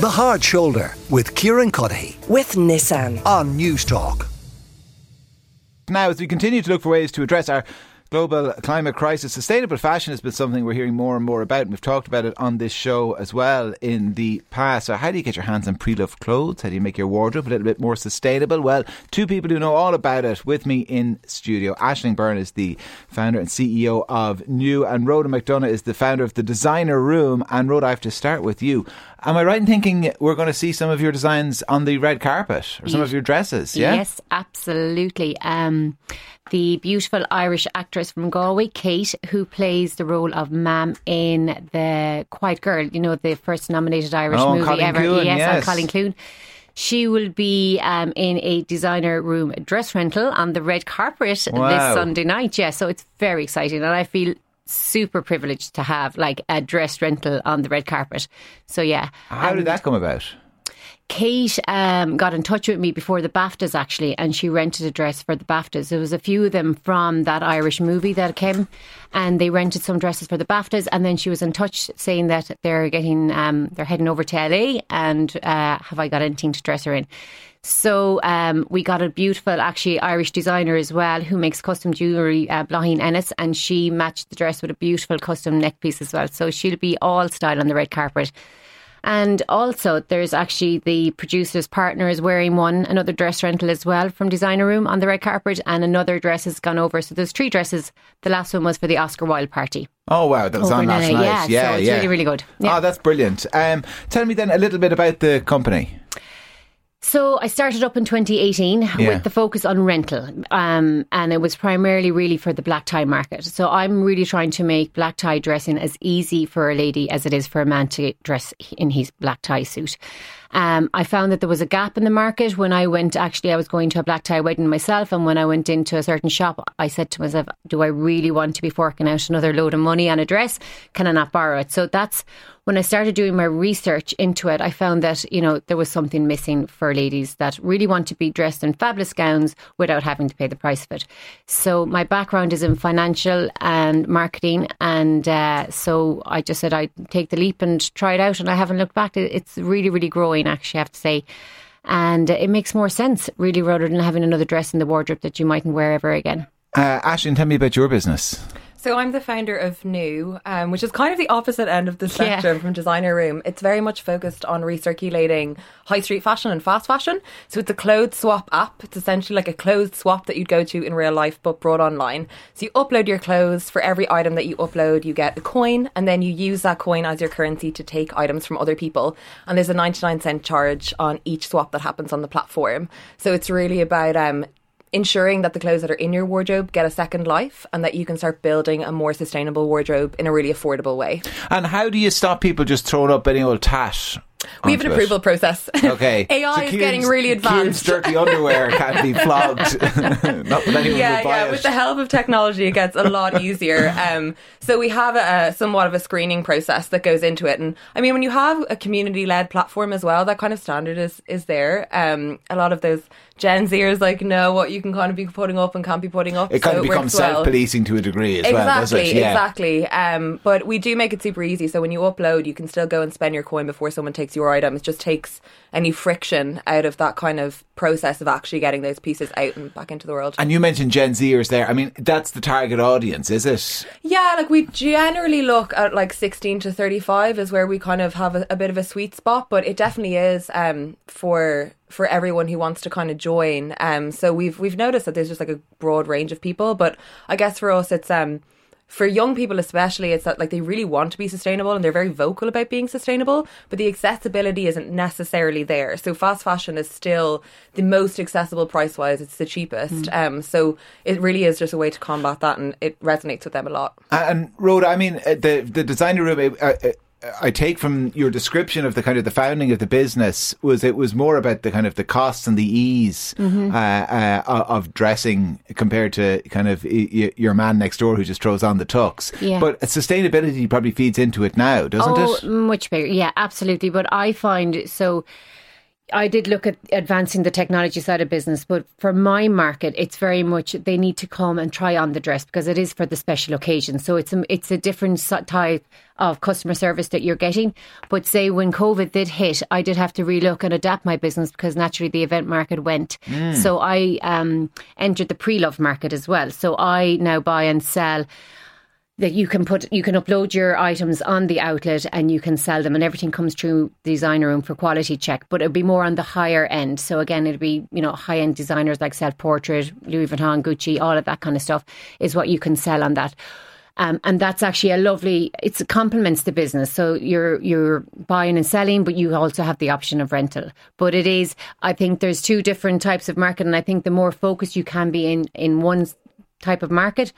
The Hard Shoulder with Kieran Cuddihy with Nissan. on Newstalk. Now, as we continue to look for ways to address our global climate crisis, sustainable fashion has been something we're hearing more and more about, and we've talked about it on this show as well in the past. So, how do you get your hands on pre loved clothes? How do you make your wardrobe a little bit more sustainable? Well, two people who know all about it with me in studio. Aisling Byrne is the founder and CEO of NUW, and Rhoda McDonagh is the founder of the Designer Room. And Rhoda, I have to start with you. Am I right in thinking we're going to see some of your designs on the red carpet or some of your dresses? Yeah. Yes, absolutely. Um, the beautiful Irish actress from Galway, Kate, who plays the role of Mam in the Quiet Girl, you know, the first nominated Irish Oh, movie Cailín ever. Ciúin, yes, yes. on Cailín Ciúin. She will be um, in a designer room dress rental on the red carpet Wow. this Sunday night. Yeah, so it's very exciting, and I feel super privileged to have like a dress rental on the red carpet. So yeah, How um, did that come about? Kate um, got in touch with me before the BAFTAs actually, and she rented a dress for the BAFTAs. There was a few of them from that Irish movie that came, and they rented some dresses for the BAFTAs. And then she was in touch saying that they're getting, um, they're heading over to LA, and uh, have I got anything to dress her in? So um, we got a beautiful, actually Irish designer as well, who makes custom jewellery, uh, Bláithín Ennis, and she matched the dress with a beautiful custom neck piece as well. So she'll be all style on the red carpet. And also, there's actually the producer's partner is wearing one, another dress rental as well from Designer Room on the red carpet, and another dress has gone over. So there's three dresses. The last one was for the Oscar Wilde party. Oh wow, that was Over on last night. yeah, yeah, so it's yeah. really, really good. Yeah. Oh, that's brilliant. Um, tell me then a little bit about the company. So I started up in 2018 Yeah. with the focus on rental, um, and it was primarily really for the black tie market. So I'm really trying to make black tie dressing as easy for a lady as it is for a man to dress in his black tie suit. Um, I found that there was a gap in the market when I went. Actually, I was going to a black tie wedding myself, and when I went into a certain shop, I said to myself, "Do I really want to be forking out another load of money on a dress? Can I not borrow it?" So that's when I started doing my research into it. I found that you know there was something missing for ladies that really want to be dressed in fabulous gowns without having to pay the price of it. So my background is in financial and marketing, and uh, so I just said I'd take the leap and try it out, and I haven't looked back. It's really, really growing. Actually, I have to say. And it makes more sense, really, rather than having another dress in the wardrobe that you mightn't wear ever again. Uh, Aisling, tell me about your business. So I'm the founder of NUW, um, which is kind of the opposite end of the Yeah. spectrum from Designer Room. It's very much focused on recirculating high street fashion and fast fashion. So it's a clothes swap app. It's essentially like a clothes swap that you'd go to in real life, but brought online. So you upload your clothes. For every item that you upload, you get a coin, and then you use that coin as your currency to take items from other people. And there's a 99 cent charge on each swap that happens on the platform. So it's really about um, ensuring that the clothes that are in your wardrobe get a second life and that you can start building a more sustainable wardrobe in a really affordable way. And how do you stop people just throwing up any old tat? We have an it? approval process. Okay. AI So is Kieran's- getting really Kieran's advanced. dirty underwear can be flogged. Not that anyone yeah, yeah. it. With the help of technology, it gets a lot easier. Um, so we have a, somewhat of a screening process that goes into it, and I mean, when you have a community-led platform as well, that kind of standard is is there. Um, a lot of those Gen Zers like know what you can kind of be putting up and can't be putting up. it kind so of becomes well. self-policing to a degree as well, does Exactly, it? Yeah. exactly. Um, but we do make it super easy. So when you upload, you can still go and spend your coin before someone takes your item. It just takes any friction out of that kind of process of actually getting those pieces out and back into the world. And you mentioned Gen Zers there. I mean, that's the target audience, is it? Yeah, like we generally look at like 16 to 35 is where we kind of have a, a bit of a sweet spot, but it definitely is um, for for everyone who wants to kind of join. Um, so we've we've noticed that there's just like a broad range of people, but I guess for us it's um for young people especially it's that like they really want to be sustainable and they're very vocal about being sustainable but the accessibility isn't necessarily there. So fast fashion is still the most accessible price wise it's the cheapest. Um so it really is just a way to combat that and it resonates with them a lot. And Rhoda, I mean, uh, the the designer room. Uh, uh, I take from your description of the kind of the founding of the business was it was more about the kind of the costs and the ease Mm-hmm. uh, uh, of dressing compared to kind of your man next door who just throws on the tux. Yeah. But sustainability probably feeds into it now, doesn't oh, it? much bigger. Yeah, absolutely. But I find so. I did look at advancing the technology side of business, but for my market, it's very much they need to come and try on the dress because it is for the special occasion. So it's a, it's a different type of customer service that you're getting. But say when COVID did hit, I did have to relook and adapt my business because naturally the event market went. Mm. So I um, entered the pre-love market as well. So I now buy and sell that you can put you can upload your items on the outlet and you can sell them and everything comes through the designer room for quality check but it'll be more on the higher end. So again it'll be you know high end designers like self portrait Louis Vuitton Gucci all of that kind of stuff is what you can sell on that. Um, and that's actually a lovely it complements the business. So you're you're buying and selling but you also have the option of rental. But it is I think there's two different types of market and I think the more focused you can be in in one type of market,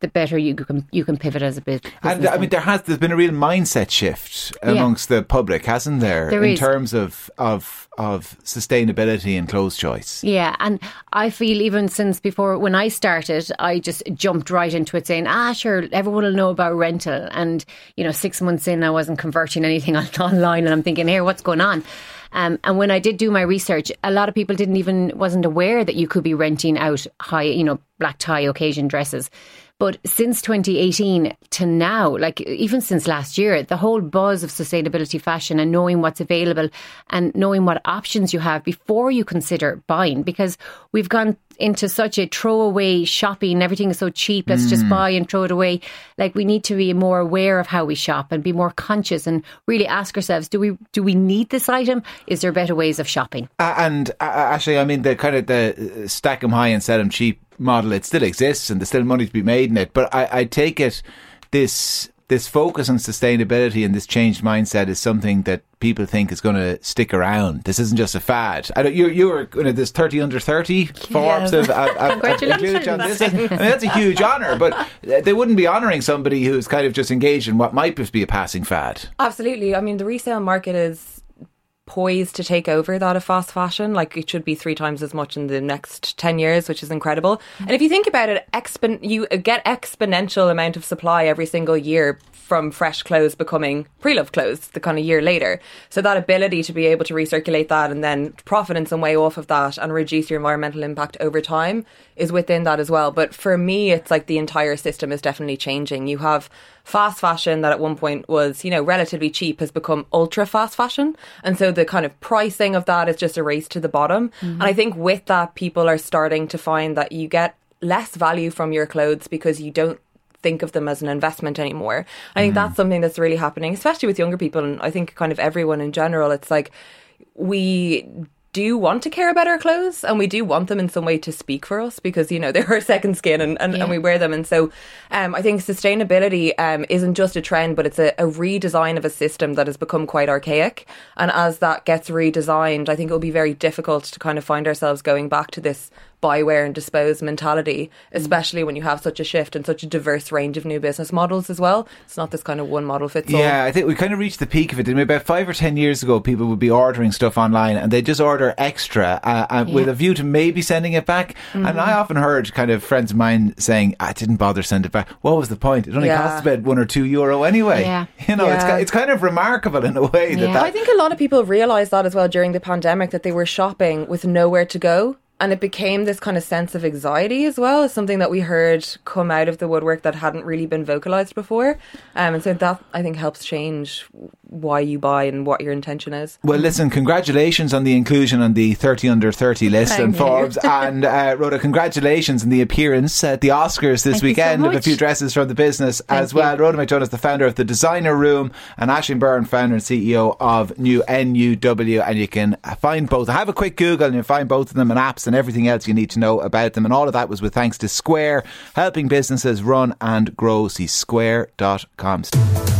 the better you can you can pivot as a business. And I mean, there has there's been a real mindset shift amongst yeah. the public, hasn't there, there in is. terms of of of sustainability and clothes choice. Yeah, and I feel even since before when I started, I just jumped right into it, saying, "Ah, sure, everyone will know about rental." And you know, six months in, I wasn't converting anything online, and I'm thinking, "Here, what's going on?" Um, and when I did do my research, a lot of people didn't even wasn't aware that you could be renting out high, you know, black tie occasion dresses. But since 2018 to now, like even since last year, the whole buzz of sustainability fashion and knowing what's available and knowing what options you have before you consider buying, because we've gone into such a throwaway shopping, everything is so cheap, let's mm. just buy and throw it away. Like we need to be more aware of how we shop and be more conscious and really ask ourselves, do we do we need this item? Is there better ways of shopping? Uh, and uh, actually, I mean the kind of the stack them high and sell them cheap model, it still exists and there's still money to be made in it. But I, I take it this this focus on sustainability and this changed mindset is something that people think is going to stick around. This isn't just a fad. I you you were you know, this thirty under thirty Forbes included on this. I mean, that's a huge honour, but they wouldn't be honouring somebody who's kind of just engaged in what might just be a passing fad. Absolutely. I mean, the resale market is poised to take over that of fast fashion. Like it should be three times as much in the next 10 years, which is incredible. And if you think about it, expon- you get exponential amount of supply every single year from fresh clothes becoming pre-loved clothes the kind of year later. So that ability to be able to recirculate that and then profit in some way off of that and reduce your environmental impact over time is within that as well. But for me, it's like the entire system is definitely changing. You have fast fashion that at one point was, you know, relatively cheap has become ultra fast fashion. And so the kind of pricing of that is just a race to the bottom. Mm-hmm. And I think with that, people are starting to find that you get less value from your clothes because you don't think of them as an investment anymore. I think mm. that's something that's really happening, especially with younger people. And I think kind of everyone in general, it's like we do want to care about our clothes and we do want them in some way to speak for us because you know they're our second skin and, and, yeah. and we wear them and so um, I think sustainability um, isn't just a trend but it's a, a, redesign of a system that has become quite archaic and as that gets redesigned I think it will be very difficult to kind of find ourselves going back to this buy, wear, and dispose mentality, mm. especially when you have such a shift and such a diverse range of new business models as well. It's not this kind of one model fits all. Yeah, I think we kind of reached the peak of it. about five or ten years ago, people would be ordering stuff online and they just order extra uh, uh, yeah. with a view to maybe sending it back. Mm-hmm. And I often heard kind of friends of mine saying, I didn't bother send it back. What was the point? It only yeah. cost about one or two euro anyway. Yeah. You know, yeah. it's, it's kind of remarkable in a way that, that I think a lot of people realised that as well during the pandemic that they were shopping with nowhere to go and it became this kind of sense of anxiety as well as something that we heard come out of the woodwork that hadn't really been vocalized before. Um, and so that i think helps change why you buy and what your intention is well listen congratulations on the inclusion on the 30 under 30 list and forbes and uh, rhoda congratulations on the appearance at the oscars this Thank weekend so of a few dresses from the business Thank as well you. rhoda mcdonagh is the founder of the designer room and Aisling Byrne founder and ceo of new nuw and you can find both have a quick google and you'll find both of them in apps and everything else you need to know about them. And all of that was with thanks to Square, helping businesses run and grow. See square.com.